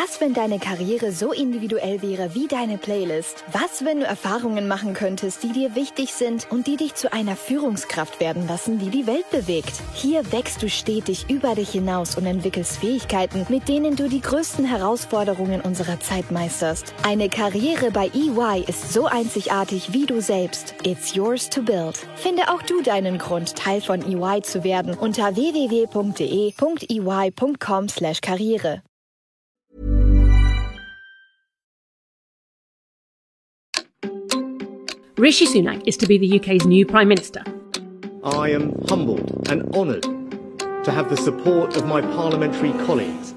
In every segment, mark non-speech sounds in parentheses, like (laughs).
Was, wenn deine Karriere so individuell wäre wie deine Playlist? Was, wenn du Erfahrungen machen könntest, die dir wichtig sind und die dich zu einer Führungskraft werden lassen, die die Welt bewegt? Hier wächst du stetig über dich hinaus und entwickelst Fähigkeiten, mit denen du die größten Herausforderungen unserer Zeit meisterst. Eine Karriere bei EY ist so einzigartig wie du selbst. It's yours to build. Finde auch du deinen Grund, Teil von EY zu werden unter www.de.ey.com/karriere. Rishi Sunak is to be the UK's new Prime Minister. I am humbled and honoured to have the support of my parliamentary colleagues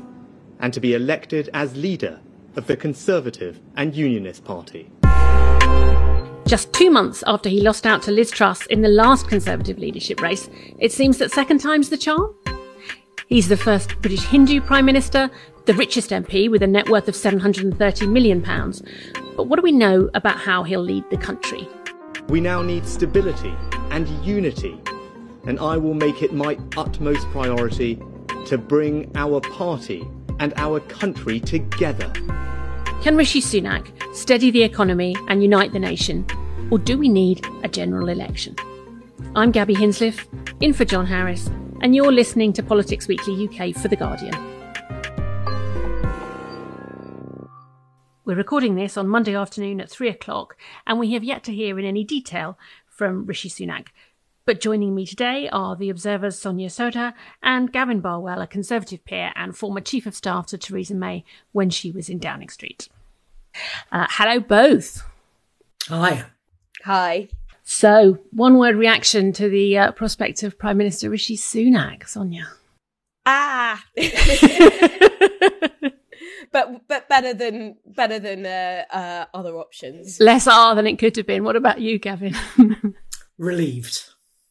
and to be elected as leader of the Conservative and Unionist Party. Just two months after he lost out to Liz Truss in the last Conservative leadership race, it seems that second time's the charm. He's the first British Hindu Prime Minister, the richest MP with a net worth of £730 million. But what do we know about how he'll lead the country? We now need stability and unity, and I will make it my utmost priority to bring our party and our country together. Can Rishi Sunak steady the economy and unite the nation? Or do we need a general election? I'm Gaby Hinsliff, in for John Harris, and you're listening to Politics Weekly UK for The Guardian. We're recording this on Monday afternoon at three o'clock, and we have yet to hear in any detail from Rishi Sunak. But joining me today are the Observer's Sonia Sodha and Gavin Barwell, a Conservative peer and former Chief of Staff to Theresa May when she was in Downing Street. Uh, hello, both. Hi. Hi. So, one word reaction to the uh, prospect of Prime Minister Rishi Sunak, Sonia. Ah. (laughs) but but better than better than uh, uh, other options. Less R than it could have been. What about you, Gavin? (laughs) Relieved.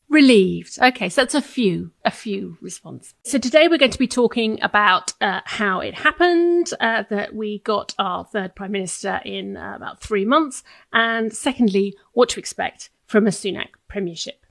Relieved. Okay, so that's a few, a few response. So today we're going to be talking about uh, how it happened uh, that we got our third prime minister in uh, about three months, and secondly, what to expect from a Sunak premiership.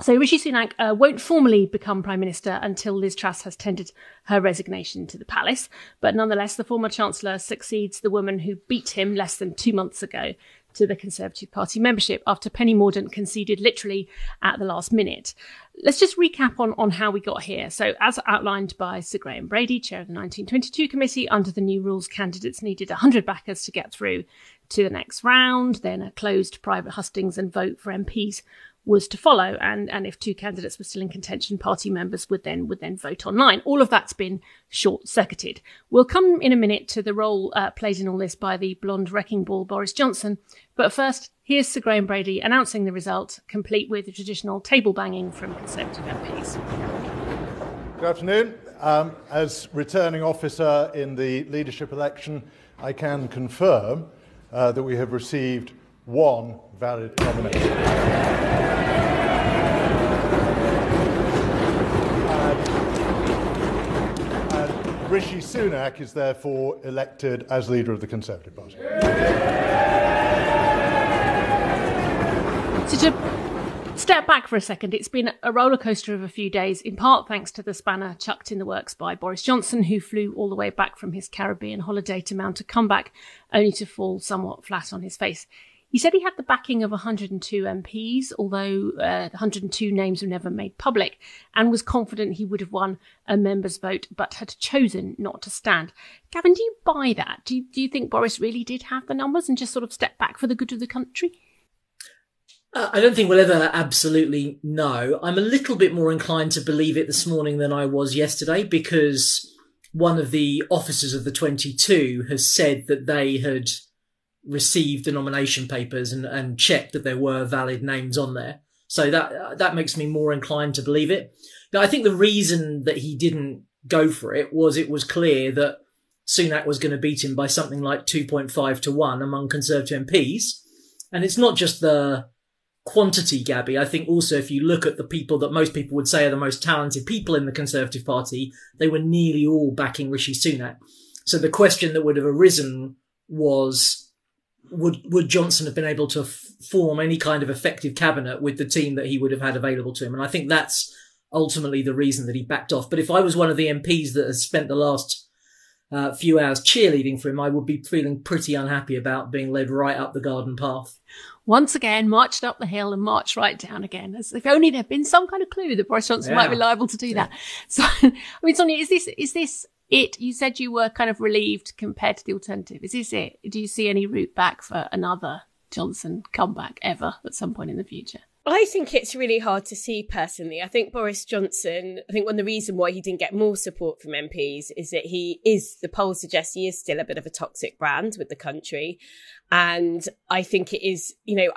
So Rishi Sunak uh, won't formally become prime minister until Liz Truss has tendered her resignation to the palace, but nonetheless, the former chancellor succeeds the woman who beat him less than two months ago to the Conservative Party membership after Penny Mordaunt conceded literally at the last minute. Let's just recap on, on how we got here. So, as outlined by Sir Graham Brady, chair of the 1922 committee, under the new rules, candidates needed 100 backers to get through to the next round, then a closed private hustings and vote for MPs was to follow and and if two candidates were still in contention party members would then would then vote online. All of that's been short circuited we'll come in a minute to the role uh, played in all this by the blonde wrecking ball boris johnson. But first here's sir graham brady announcing the result complete with the traditional table banging from conservative mps good afternoon. Um, as returning officer in the leadership election i can confirm uh, that we have received one valid nomination Rishi Sunak is therefore elected as leader of the Conservative Party. So to step back for a second, it's been a roller coaster of a few days, in part thanks to the spanner chucked in the works by Boris Johnson, who flew all the way back from his Caribbean holiday to mount a comeback, only to fall somewhat flat on his face. He said he had the backing of 102 MPs, although uh, 102 names were never made public, and was confident he would have won a members' vote, but had chosen not to stand. Gavin, do you buy that? Do you, do you think Boris really did have the numbers and just sort of stepped back for the good of the country? Uh, I don't think we'll ever absolutely know. I'm a little bit more inclined to believe it this morning than I was yesterday because one of the officers of the 22 has said that they had received the nomination papers and, and checked that there were valid names on there. So that that makes me more inclined to believe it. Now, I think the reason that he didn't go for it was it was clear that Sunak was going to beat him by something like 2.5 to 1 among Conservative MPs. And it's not just the quantity, Gaby. I think also if you look at the people that most people would say are the most talented people in the Conservative Party, they were nearly all backing Rishi Sunak. So the question that would have arisen was would would Johnson have been able to f- form any kind of effective cabinet with the team that he would have had available to him? And I think that's ultimately the reason that he backed off. But if I was one of the MPs that has spent the last uh, few hours cheerleading for him, I would be feeling pretty unhappy about being led right up the garden path. Once again, marched up the hill and marched right down again. As if only there'd been some kind of clue that Boris Johnson yeah. might be liable to do yeah. that. So, (laughs) I mean, Sonia, is this is this it? You said you were kind of relieved compared to the alternative. Is this it? Do you see any route back for another Johnson comeback ever at some point in the future? I think it's really hard to see personally. I think Boris Johnson, I think one of the reasons why he didn't get more support from MPs is that he is, the polls suggest he is still a bit of a toxic brand with the country. And I think it is, you know,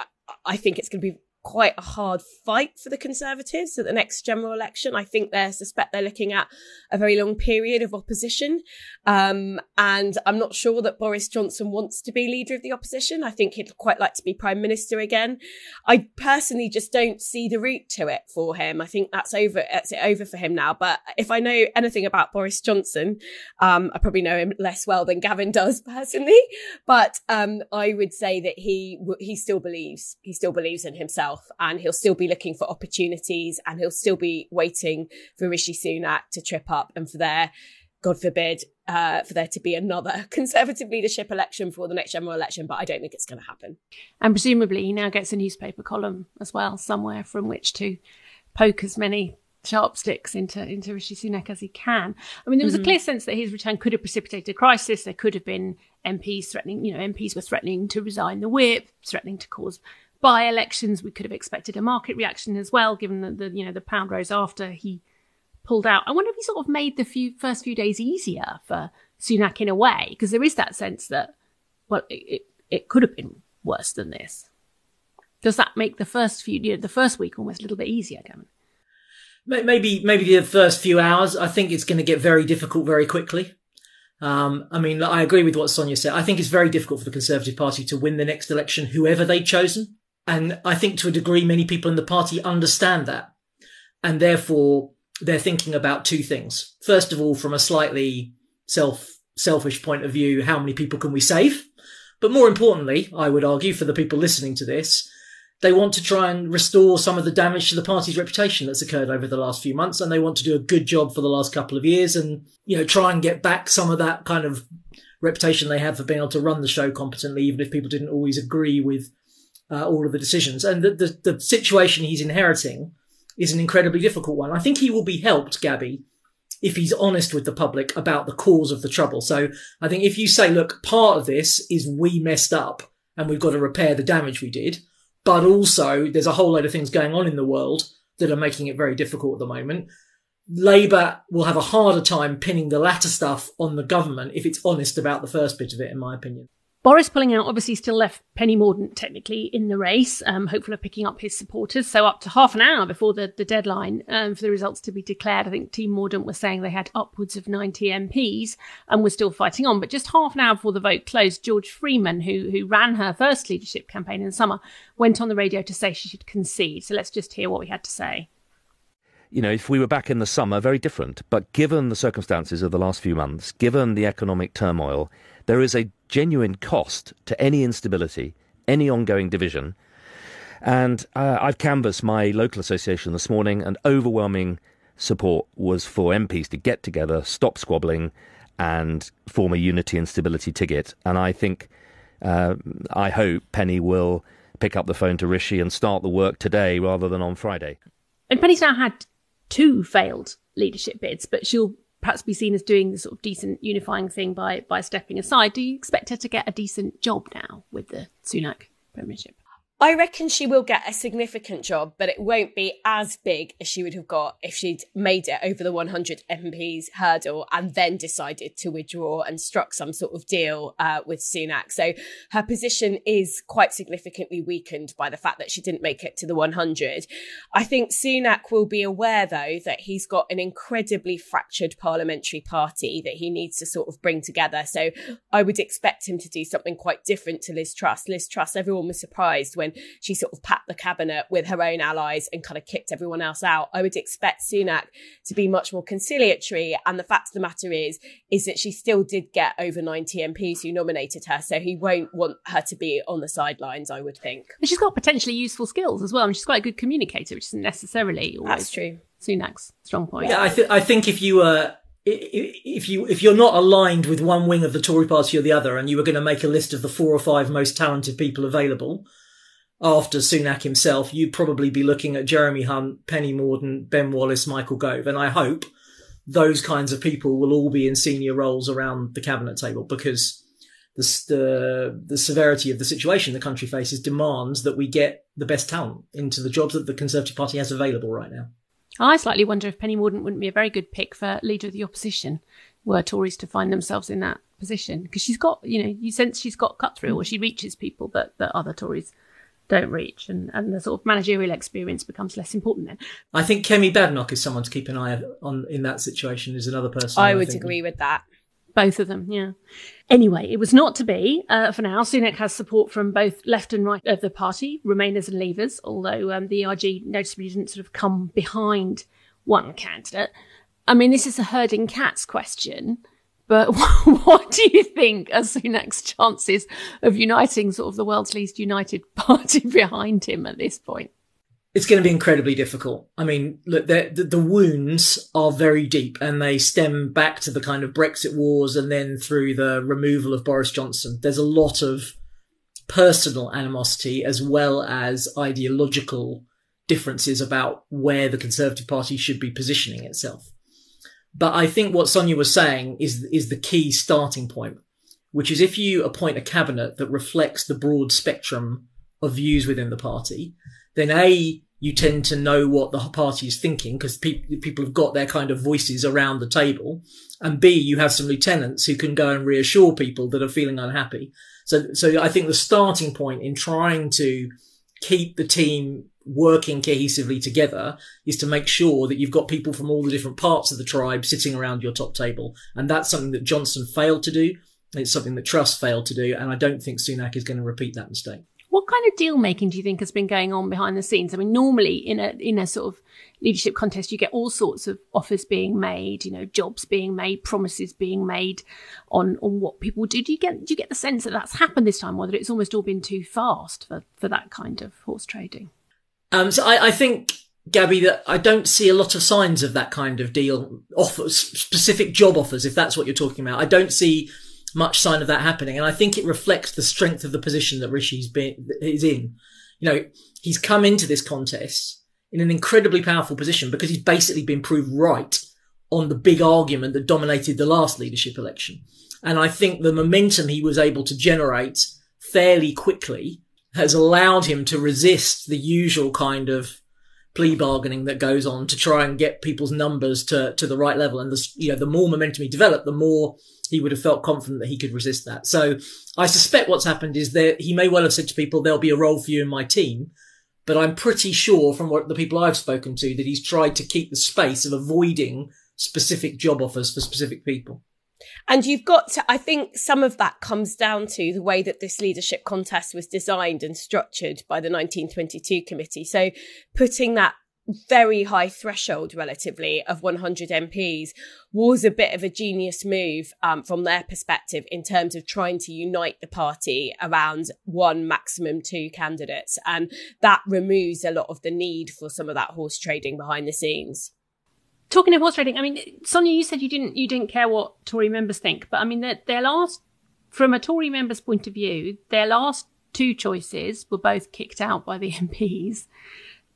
I think it's going to be quite a hard fight for the Conservatives at the next general election. I think they suspect they're looking at a very long period of opposition. Um, and I'm not sure that Boris Johnson wants to be leader of the opposition. I think he'd quite like to be prime minister again. I personally just don't see the route to it for him. I think that's over, that's it over for him now. But if I know anything about Boris Johnson, um, I probably know him less well than Gavin does personally. But, um, I would say that he, he still believes, he still believes in himself himself and he'll still be looking for opportunities and he'll still be waiting for Rishi Sunak to trip up and for there, God forbid, uh, for there to be another (laughs) Conservative leadership election for the next general election, but I don't think it's going to happen. And presumably, he now gets a newspaper column as well, somewhere from which to poke as many sharp sticks into into Rishi Sunak as he can. I mean, there was mm-hmm. a clear sense that his return could have precipitated a crisis. There could have been MPs threatening, you know, MPs were threatening to resign the whip, threatening to cause by elections, we could have expected a market reaction as well, given that the you know the pound rose after he pulled out. I wonder if he sort of made the few first few days easier for Sunak in a way, because there is that sense that well, it, it, could have been worse than this. Does that make the first few, you know, the first week almost a little bit easier, Gavin? Maybe, maybe the first few hours. I think it's going to get very difficult very quickly. Um, I mean, I agree with what Sonia said. I think it's very difficult for the Conservative Party to win the next election, whoever they've chosen. And I think to a degree, many people in the party understand that. And therefore, they're thinking about two things. First of all, from a slightly self, selfish point of view, how many people can we save? But more importantly, I would argue for the people listening to this, they want to try and restore some of the damage to the party's reputation that's occurred over the last few months. And they want to do a good job for the last couple of years and, you know, try and get back some of that kind of reputation they had for being able to run the show competently, even if people didn't always agree with uh, all of the decisions. And the, the, the situation he's inheriting is an incredibly difficult one. I think he will be helped, Gaby, if he's honest with the public about the cause of the trouble. So I think if you say, look, part of this is we messed up and we've got to repair the damage we did, but also there's a whole load of things going on in the world that are making it very difficult at the moment. Labour will have a harder time pinning the latter stuff on the government if it's honest about the first bit of it, in my opinion. Boris pulling out obviously still left Penny Mordaunt technically in the race, um, hopeful of picking up his supporters. So up to half an hour before the, the deadline um, for the results to be declared, I think Team Mordaunt was saying they had upwards of 90 MPs and were still fighting on. But just half an hour before the vote closed, George Freeman, who, who ran her first leadership campaign in the summer, went on the radio to say she should concede. So let's just hear what we had to say you know, if we were back in the summer, very different. But given the circumstances of the last few months, given the economic turmoil, there is a genuine cost to any instability, any ongoing division. And uh, I've canvassed my local association this morning, and overwhelming support was for MPs to get together, stop squabbling, and form a unity and stability ticket. And I think, uh, I hope Penny will pick up the phone to Rishi and start the work today rather than on Friday. And Penny's now had two failed leadership bids, but she'll perhaps be seen as doing the sort of decent unifying thing by by stepping aside. Do you expect her to get a decent job now with the Sunak premiership? I reckon she will get a significant job, but it won't be as big as she would have got if she'd made it over the 100 MPs hurdle and then decided to withdraw and struck some sort of deal uh, with Sunak. So her position is quite significantly weakened by the fact that she didn't make it to the 100. I think Sunak will be aware, though, that he's got an incredibly fractured parliamentary party that he needs to sort of bring together. So I would expect him to do something quite different to Liz Truss. Liz Truss, everyone was surprised when when she sort of packed the cabinet with her own allies and kind of kicked everyone else out. I would expect Sunak to be much more conciliatory. And the fact of the matter is, is that she still did get over 90 MPs who nominated her. So he won't want her to be on the sidelines, I would think. And she's got potentially useful skills as well. I mean, she's quite a good communicator, which isn't necessarily always That's true. Sunak's strong point. Yeah, I, th- I think if you uh, were if you if you're not aligned with one wing of the Tory party or the other, and you were going to make a list of the four or five most talented people available after Sunak himself, you'd probably be looking at Jeremy Hunt, Penny Mordaunt, Ben Wallace, Michael Gove, and I hope those kinds of people will all be in senior roles around the cabinet table because the the, the severity of the situation the country faces demands that we get the best talent into the jobs that the Conservative Party has available right now. I slightly wonder if Penny Mordaunt wouldn't be a very good pick for leader of the opposition were Tories to find themselves in that position because she's got, you know, you sense she's got cut through or she reaches people that, that other Tories don't reach and, and the sort of managerial experience becomes less important then. I think Kemi Badenoch is someone to keep an eye on in that situation is another person. I would agree with that. Both of them, yeah. Anyway, it was not to be uh, for now. Sunak has support from both left and right of the party, Remainers and Leavers, although um, the ERG noticeably didn't sort of come behind one candidate. I mean, this is a herding cats question, but (laughs) what do you think are Sunak's chances of uniting sort of the world's least united (laughs) party behind him at this point? it's going to be incredibly difficult. I mean, look, the, the, wounds are very deep and they stem back to the kind of Brexit wars and then through the removal of Boris Johnson. There's a lot of personal animosity as well as ideological differences about where the Conservative Party should be positioning itself. But I think what Sonia was saying is, is the key starting point, which is if you appoint a cabinet that reflects the broad spectrum of views within the party, then A, you tend to know what the party is thinking because pe- people have got their kind of voices around the table. And B, you have some lieutenants who can go and reassure people that are feeling unhappy. So, so I think the starting point in trying to keep the team working cohesively together is to make sure that you've got people from all the different parts of the tribe sitting around your top table. And that's something that Johnson failed to do. It's something that Truss failed to do. And I don't think Sunak is going to repeat that mistake. What kind of deal making do you think has been going on behind the scenes? I mean, normally in a in a sort of leadership contest, you get all sorts of offers being made, you know, jobs being made, promises being made on on what people do. Do you get do you get the sense that that's happened this time, or that it's almost all been too fast for for that kind of horse trading? Um, so I, I think Gaby, that I don't see a lot of signs of that kind of deal offers, specific job offers, if that's what you're talking about. I don't see much sign of that happening. And I think it reflects the strength of the position that Rishi's been, is in. You know, he's come into this contest in an incredibly powerful position because he's basically been proved right on the big argument that dominated the last leadership election. And I think the momentum he was able to generate fairly quickly has allowed him to resist the usual kind of plea bargaining that goes on to try and get people's numbers to, to the right level. And the, you know, the more momentum he developed, the more he would have felt confident that he could resist that. So I suspect what's happened is that he may well have said to people, there'll be a role for you in my team. But I'm pretty sure from what the people I've spoken to that he's tried to keep the space of avoiding specific job offers for specific people. And you've got to, I think some of that comes down to the way that this leadership contest was designed and structured by the 1922 committee. So putting that very high threshold relatively of 100 MPs was a bit of a genius move um, from their perspective in terms of trying to unite the party around one maximum two candidates and that removes a lot of the need for some of that horse trading behind the scenes talking of horse trading i mean sonia you said you didn't you didn't care what tory members think but i mean their, their last from a tory member's point of view their last two choices were both kicked out by the (laughs) mps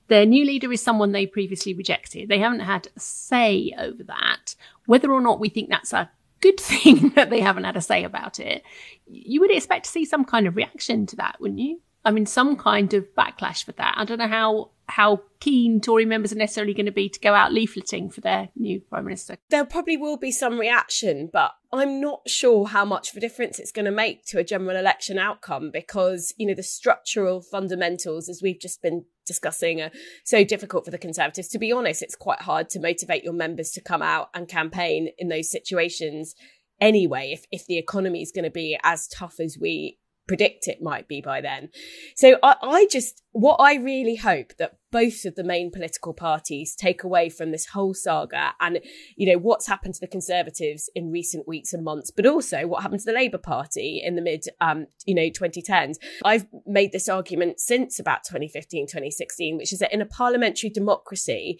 their new leader is someone they previously rejected. They haven't had a say over that. Whether or not we think that's a good (laughs) thing that they haven't had a say about it, you would expect to see some kind of reaction to that, wouldn't you? I mean, some kind of backlash for that. I don't know how how keen Tory members are necessarily going to be to go out leafleting for their new prime minister. There probably will be some reaction, but I'm not sure how much of a difference it's going to make to a general election outcome because you know the structural fundamentals, as we've just been discussing, are so difficult for the Conservatives. To be honest, it's quite hard to motivate your members to come out and campaign in those situations anyway. If if the economy is going to be as tough as we predict it might be by then. So I, I just, what I really hope that both of the main political parties take away from this whole saga and, you know, what's happened to the Conservatives in recent weeks and months, but also what happened to the Labour Party in the mid, um, you know, 2010s. I've made this argument since about 2015, 2016, which is that in a parliamentary democracy,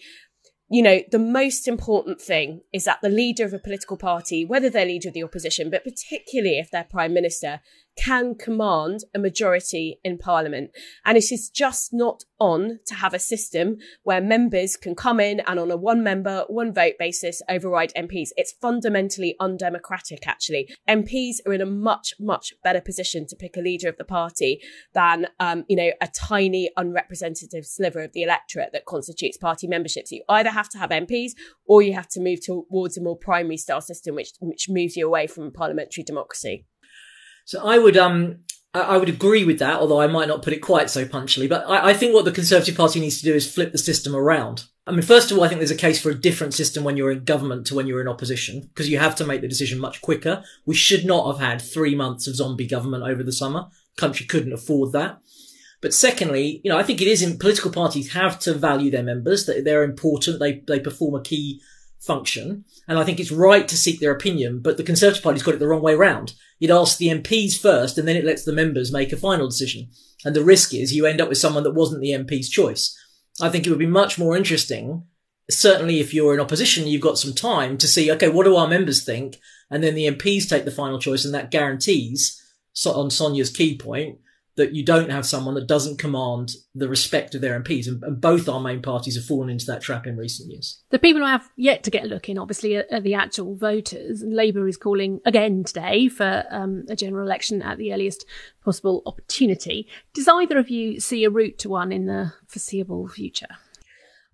you know, the most important thing is that the leader of a political party, whether they're leader of the opposition, but particularly if they're prime minister, can command a majority in parliament. And it is just not on to have a system where members can come in and on a one member, one vote basis override MPs. It's fundamentally undemocratic, actually. MPs are in a much, much better position to pick a leader of the party than, um, you know, a tiny unrepresentative sliver of the electorate that constitutes party membership. So you either have to have MPs or you have to move towards a more primary style system, which, which moves you away from parliamentary democracy. So I would um I would agree with that, although I might not put it quite so punchily. But I, I, think what the Conservative Party needs to do is flip the system around. I mean, first of all, I think there's a case for a different system when you're in government to when you're in opposition, because you have to make the decision much quicker. We should not have had three months of zombie government over the summer. The country couldn't afford that. But secondly, you know, I think it is in political parties have to value their members, that they're important, they, they perform a key function. And I think it's right to seek their opinion, but the Conservative Party's got it the wrong way round. It asks the MPs first and then it lets the members make a final decision. And the risk is you end up with someone that wasn't the MP's choice. I think it would be much more interesting. Certainly, if you're in opposition, you've got some time to see, okay, what do our members think? And then the MPs take the final choice and that guarantees, on Sonia's key point, that you don't have someone that doesn't command the respect of their MPs. And, and, both our main parties have fallen into that trap in recent years. The people who have yet to get a look in, obviously, are, are the actual voters. Labour is calling again today for um, a general election at the earliest possible opportunity. Does either of you see a route to one in the foreseeable future?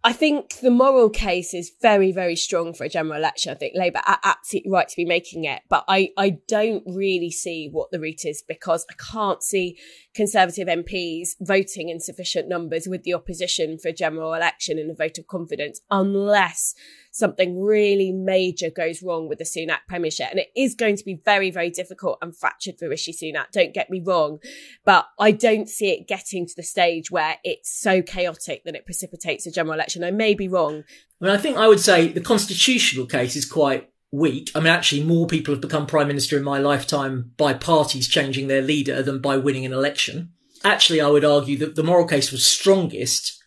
I think the moral case is very, very strong for a general election. I think Labour are absolutely right to be making it, but I, I don't really see what the route is because I can't see Conservative MPs voting in sufficient numbers with the opposition for a general election in a vote of confidence unless something really major goes wrong with the Sunak premiership. And it is going to be very, very difficult and fractured for Rishi Sunak. Don't get me wrong, but I don't see it getting to the stage where it's so chaotic that it precipitates a general election. I may be wrong. I mean, I think I would say the constitutional case is quite weak. I mean, actually, more people have become prime minister in my lifetime by parties changing their leader than by winning an election. Actually, I would argue that the moral case was strongest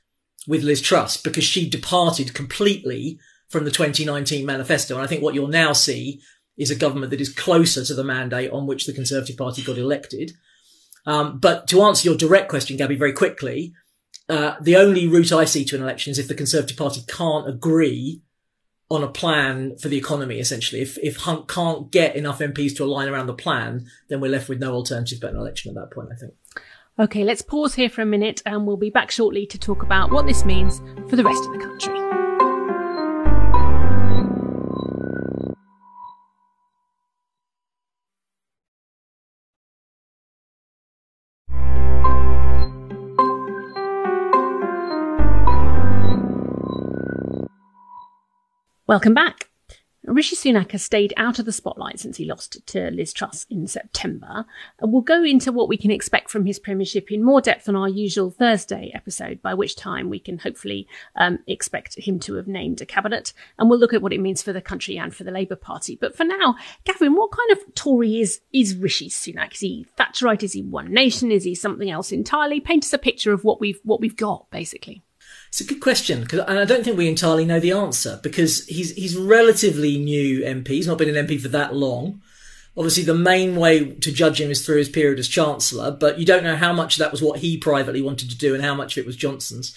with Liz Truss because she departed completely from the 2019 manifesto. And I think what you'll now see is a government that is closer to the mandate on which the Conservative Party got elected. Um, but to answer your direct question, Gaby, very quickly, uh, the only route I see to an election is if the Conservative Party can't agree on a plan for the economy, essentially. If, if Hunt can't get enough MPs to align around the plan, then we're left with no alternative but an election at that point, I think. Okay, let's pause here for a minute and we'll be back shortly to talk about what this means for the rest of the country. Welcome back. Rishi Sunak has stayed out of the spotlight since he lost to Liz Truss in September. We'll go into what we can expect from his premiership in more depth on our usual Thursday episode, by which time we can hopefully um, expect him to have named a cabinet. And we'll look at what it means for the country and for the Labour Party. But for now, Gavin, what kind of Tory is, is Rishi Sunak? Is he Thatcherite? Is he One Nation? Is he something else entirely? Paint us a picture of what we've, what we've got, basically. It's a good question, and I don't think we entirely know the answer because he's he's relatively new MP. He's not been an MP for that long. Obviously, the main way to judge him is through his period as Chancellor, but you don't know how much that was what he privately wanted to do and how much of it was Johnson's.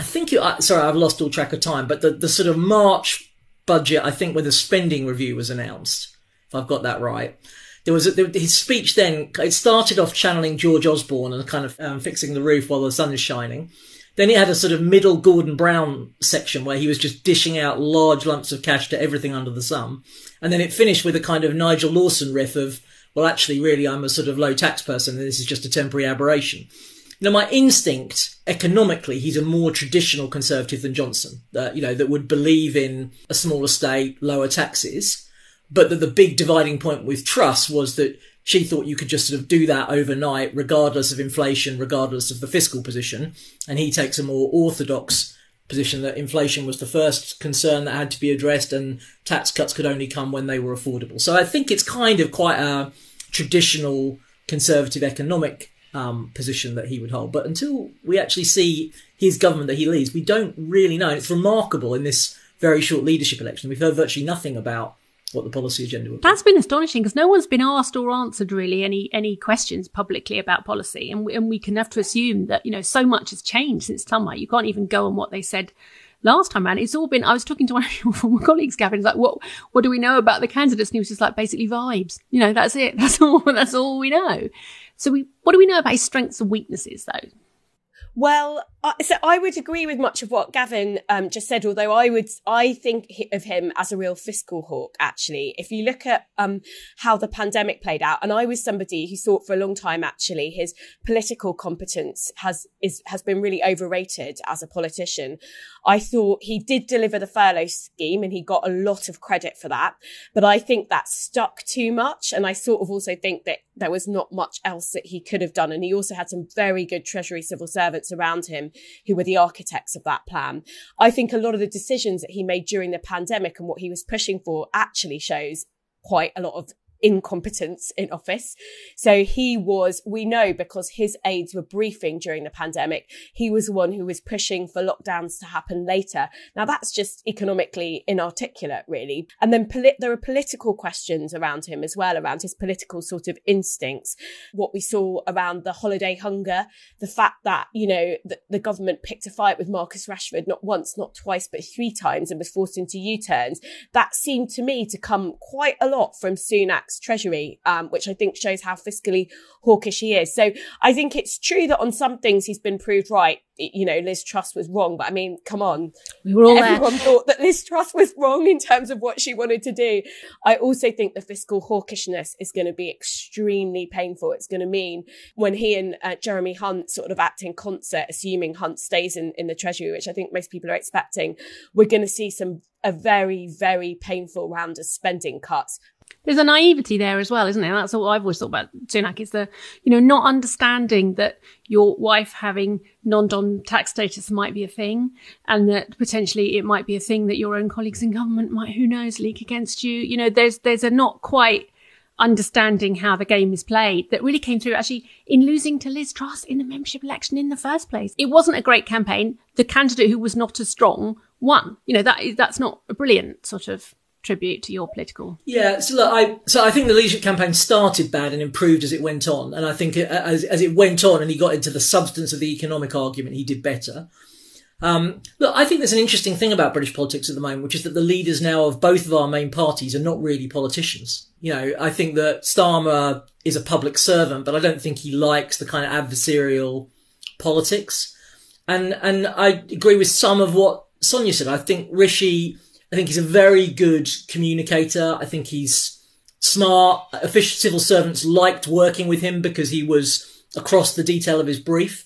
I think, you, sorry, I've lost all track of time, but the, the sort of March budget, I think, when the spending review was announced, if I've got that right, there was a, his speech then, it started off channeling George Osborne and kind of um, fixing the roof while the sun is shining. Then he had a sort of middle Gordon Brown section where he was just dishing out large lumps of cash to everything under the sun. And then it finished with a kind of Nigel Lawson riff of, well, actually, really, I'm a sort of low tax person and this is just a temporary aberration. Now, my instinct, economically, he's a more traditional conservative than Johnson, uh, you know, that would believe in a smaller state, lower taxes. But that the big dividing point with Truss was that she thought you could just sort of do that overnight, regardless of inflation, regardless of the fiscal position. And he takes a more orthodox position that inflation was the first concern that had to be addressed and tax cuts could only come when they were affordable. So I think it's kind of quite a traditional conservative economic um, position that he would hold. But until we actually see his government that he leads, we don't really know. And it's remarkable in this very short leadership election. We've heard virtually nothing about what the policy agenda would be. That's been astonishing because no one's been asked or answered really any any questions publicly about policy, and we, and we can have to assume that you know so much has changed since summer. You can't even go on what they said last time around. It's all been. I was talking to (laughs) one of your former colleagues, Gavin. He's like, "What what do we know about the candidates?" And he was just like, basically vibes. You know, that's it. (laughs) That's all. That's all we know. So we what do we know about his strengths and weaknesses though? Well, so I would agree with much of what Gavin um, just said, although I would, I think of him as a real fiscal hawk, actually. If you look at um, how the pandemic played out, and I was somebody who thought for a long time, actually, his political competence has, is, has been really overrated as a politician. I thought he did deliver the furlough scheme and he got a lot of credit for that. But I think that stuck too much. And I sort of also think that there was not much else that he could have done. And he also had some very good Treasury civil servants around him who were the architects of that plan. I think a lot of the decisions that he made during the pandemic and what he was pushing for actually shows quite a lot of incompetence in office. So he was, we know because his aides were briefing during the pandemic, he was the one who was pushing for lockdowns to happen later. Now that's just economically inarticulate, really. And then there are political questions around him as well, around his political sort of instincts. What we saw around the holiday hunger, the fact that, you know, the, the government picked a fight with Marcus Rashford not once, not twice, but three times and was forced into U-turns. That seemed to me to come quite a lot from Treasury, um, which I think shows how fiscally hawkish he is. So I think it's true that on some things he's been proved right. You know, Liz Truss was wrong, but I mean, come on. We were all Everyone there. thought that Liz Truss was wrong in terms of what she wanted to do. I also think the fiscal hawkishness is going to be extremely painful. It's going to mean when he and uh, Jeremy Hunt sort of act in concert, assuming Hunt stays in, in the Treasury, which I think most people are expecting, we're going to see some a very, very painful round of spending cuts there's a naivety there as well, isn't there? That's what I've always thought about Sunak is the, you know, not understanding that your wife having non-dom tax status might be a thing and that potentially it might be a thing that your own colleagues in government might, who knows, leak against you. You know, there's, there's a not quite understanding how the game is played that really came through actually in losing to Liz Truss in the membership election in the first place. It wasn't a great campaign. The candidate who was not as strong won. You know, that is, that's not a brilliant sort of tribute to your political? Yeah, so look, I so I think the leadership campaign started bad and improved as it went on, and I think as as it went on and he got into the substance of the economic argument, he did better. Um, look, I think there's an interesting thing about British politics at the moment, which is that the leaders now of both of our main parties are not really politicians. You know, I think that Starmer is a public servant, but I don't think he likes the kind of adversarial politics. And and I agree with some of what Sonia said. I think Rishi I think he's a very good communicator. I think he's smart. Official civil servants liked working with him because he was across the detail of his brief.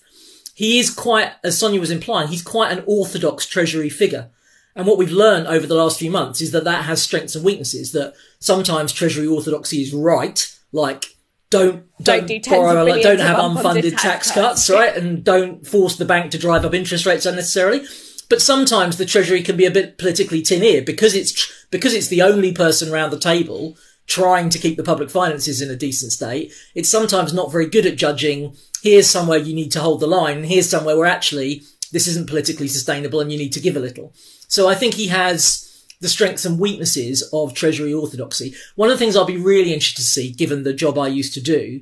He is quite, as Sonia was implying, he's quite an orthodox treasury figure. And what we've learned over the last few months is that that has strengths and weaknesses. That sometimes treasury orthodoxy is right, like don't don't, don't do borrow, don't have unfunded, tax, tax cuts, right, and don't force the bank to drive up interest rates unnecessarily. But sometimes the Treasury can be a bit politically tin-eared because it's because it's the only person around the table trying to keep the public finances in a decent state. It's sometimes not very good at judging. Here's somewhere you need to hold the line. Here's somewhere where actually this isn't politically sustainable and you need to give a little. So I think he has the strengths and weaknesses of Treasury orthodoxy. One of the things I'll be really interested to see, given the job I used to do,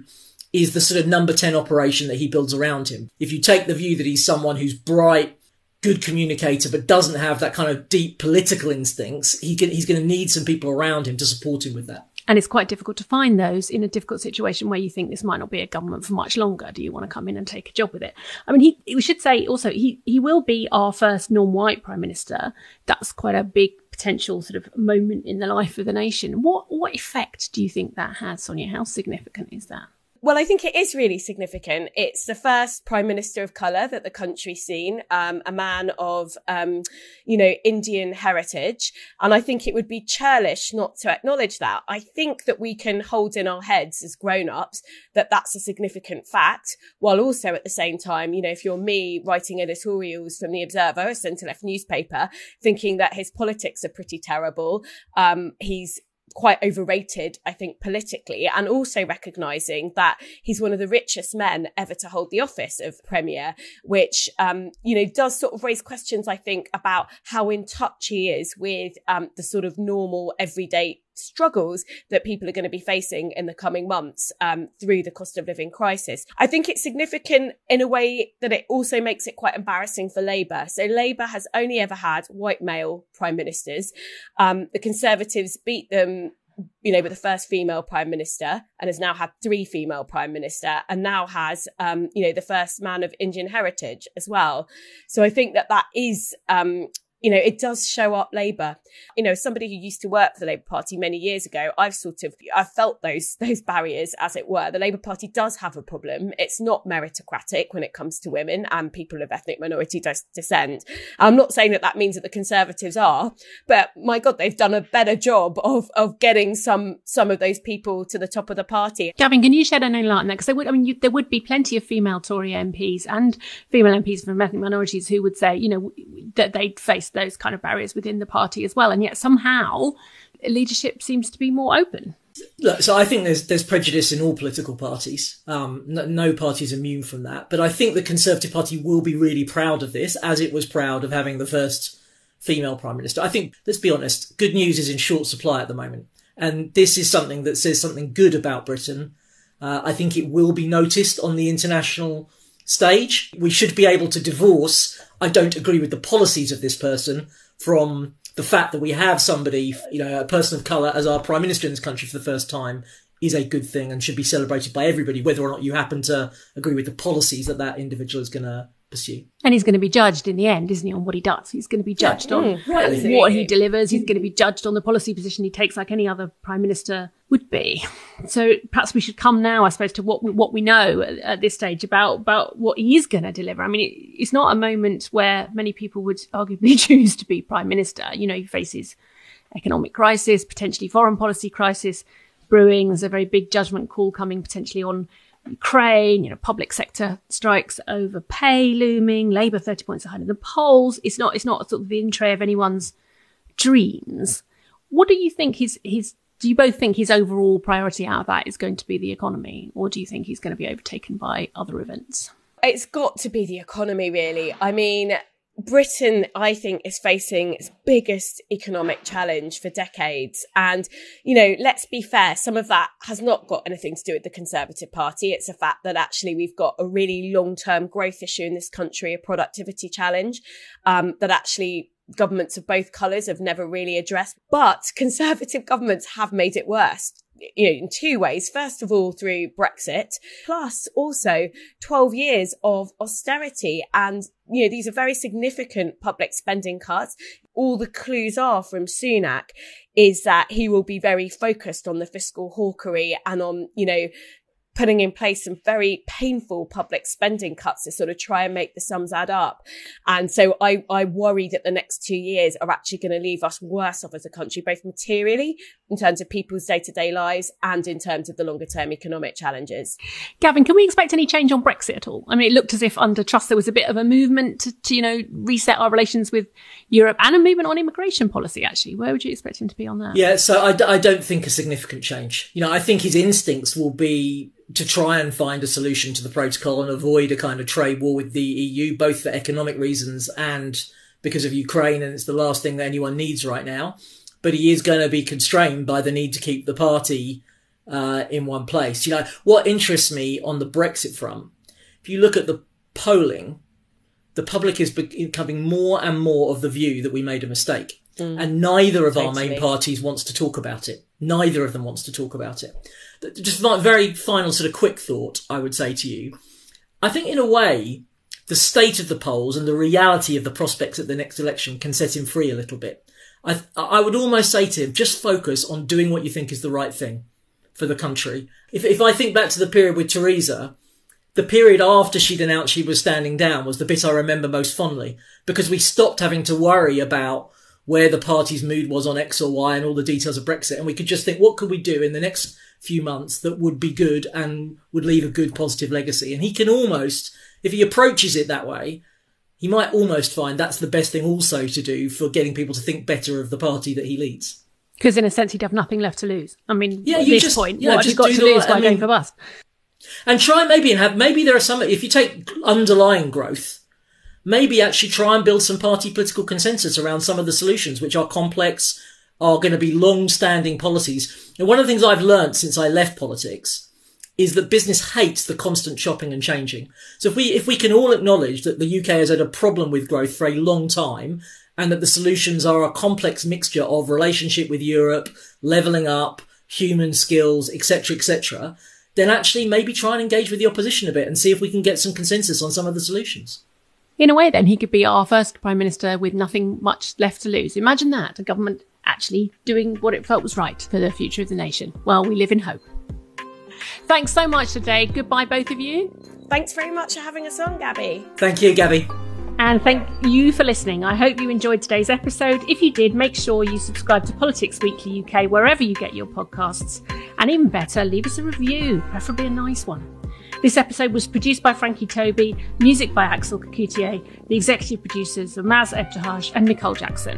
is the sort of number 10 operation that he builds around him. If you take the view that he's someone who's bright, good communicator but doesn't have that kind of deep political instincts, he can, he's going to need some people around him to support him with that. And it's quite difficult to find those in a difficult situation where you think this might not be a government for much longer. Do you want to come in and take a job with it? I mean, he, we should say also, he, he will be our first non-white prime minister. That's quite a big potential sort of moment in the life of the nation. What, what effect do you think that has, Sonia? How significant is that? Well, I think it is really significant. It's the first prime minister of colour that the country's seen, um, a man of, um, you know, Indian heritage. And I think it would be churlish not to acknowledge that. I think that we can hold in our heads as grown ups that that's a significant fact, while also at the same time, you know, if you're me writing editorials from the Observer, a centre left newspaper, thinking that his politics are pretty terrible, um, he's quite overrated, I think, politically, and also recognizing that he's one of the richest men ever to hold the office of Premier, which, um, you know, does sort of raise questions, I think, about how in touch he is with um, the sort of normal everyday struggles that people are going to be facing in the coming months um, through the cost of living crisis. I think it's significant in a way that it also makes it quite embarrassing for Labour. So Labour has only ever had white male prime ministers. Um, the Conservatives beat them you know, with the first female prime minister and has now had three female prime minister and now has, um, you know, the first man of Indian heritage as well. So I think that that is, um, you know, it does show up Labour. You know, somebody who used to work for the Labour Party many years ago, I've sort of, I've felt those, (laughs) those barriers as it were. The Labour Party does have a problem. It's not meritocratic when it comes to women and people of ethnic minority descent. I'm not saying that that means that the Conservatives are, but my God, they've done a better job of, of getting some, some of those people to the top of the party. Gavin, can you shed any light on that? Because there would, I mean, you, there would be plenty of female Tory MPs and female MPs from ethnic minorities who would say, you know, that they'd face those kind of barriers within the party as well. And yet somehow leadership seems to be more open. Look, so I think there's there's prejudice in all political parties. Um, no, no party is immune from that. But I think the Conservative Party will be really proud of this, as it was proud of having the first female prime minister. I think, let's be honest, good news is in short supply at the moment, and this is something that says something good about Britain. Uh, I think it will be noticed on the international stage. We should be able to divorce I don't agree with the policies of this person from the fact that we have somebody, you know, a person of colour as our prime minister in this country for the first time is a good thing and should be celebrated by everybody, whether or not you happen to agree with the policies that that individual is going to pursue. And he's going to be judged in the end, isn't he, on what he does? He's going to be judged yeah. on mm, right. what he delivers. He's going to be judged on the policy position he takes, like any other prime minister would be. So perhaps we should come now, I suppose, to what we, what we know at, at this stage about about what he is going to deliver. I mean, it, it's not a moment where many people would arguably (laughs) choose to be prime minister. You know, he faces economic crisis, potentially foreign policy crisis brewing. There's a very big judgment call coming potentially on Ukraine, you know, public sector strikes over pay looming, Labour 30 points ahead in the polls. It's not, it's not sort of the in tray of anyone's dreams. What do you think his, his, do you both think his overall priority out of that is going to be the economy, or do you think he's going to be overtaken by other events? It's got to be the economy, really. I mean, Britain, I think, is facing its biggest economic challenge for decades. And, you know, let's be fair, some of that has not got anything to do with the Conservative Party. It's a fact that actually we've got a really long term growth issue in this country, a productivity challenge, um, that actually governments of both colours have never really addressed. But Conservative governments have made it worse you know, in two ways. First of all, through Brexit, plus also 12 years of austerity. And, you know, these are very significant public spending cuts. All the clues are from Sunak is that he will be very focused on the fiscal hawkery and on, you know, putting in place some very painful public spending cuts to sort of try and make the sums add up. And so I, I worry that the next two years are actually going to leave us worse off as a country, both materially in terms of people's day to day lives and in terms of the longer term economic challenges. Gavin, can we expect any change on Brexit at all? I mean, it looked as if under Truss there was a bit of a movement to, to you know, reset our relations with Europe and a movement on immigration policy, actually. Where would you expect him to be on that? Yeah, so I, I don't think a significant change. You know, I think his instincts will be to try and find a solution to the protocol and avoid a kind of trade war with the EU, both for economic reasons and because of Ukraine, and it's the last thing that anyone needs right now. But he is going to be constrained by the need to keep the party uh, in one place. You know, what interests me on the Brexit front, if you look at the polling, the public is becoming more and more of the view that we made a mistake. Mm. And neither of our main parties wants to talk about it. Neither of them wants to talk about it just my very final sort of quick thought, I would say to you. I think in a way, the state of the polls and the reality of the prospects at the next election can set him free a little bit. I, I would almost say to him, just focus on doing what you think is the right thing. for the country. If, if I think back to the period with Theresa, the period after she'd announced she was standing down was the bit I remember most fondly because we stopped having to worry about where the party's mood was on X or Y and all the details of Brexit. And we could just think, what could we do in the next few months that would be good and would leave a good positive legacy? And he can almost, if he approaches it that way, he might almost find that's the best thing also to do for getting people to think better of the party that he leads. Because in a sense, he'd have nothing left to lose. I mean, yeah, at this just, point, yeah, what have you got to lose by I mean, going for bust? And try maybe and have maybe there are some. If you take underlying growth, maybe actually try and build some party political consensus around some of the solutions, which are complex, are going to be long-standing policies. And one of the things I've learned since I left politics is that business hates the constant chopping and changing. So if we if we can all acknowledge that the UK has had a problem with growth for a long time and that the solutions are a complex mixture of relationship with Europe, leveling up, human skills, etc., etc., then actually maybe try and engage with the opposition a bit and see if we can get some consensus on some of the solutions. In a way, then, he could be our first prime minister with nothing much left to lose. Imagine that a government actually doing what it felt was right for the future of the nation. Well, we live in hope. Thanks so much today. Goodbye, both of you. Thanks very much for having us on, Gaby. Thank you, Gaby. And thank you for listening. I hope you enjoyed today's episode. If you did, make sure you subscribe to Politics Weekly UK wherever you get your podcasts. And even better, leave us a review, preferably a nice one. This episode was produced by Frankie Tobi, music by Axel Kacoutié, the executive producers are Maz Ebtehaj and Nicole Jackson.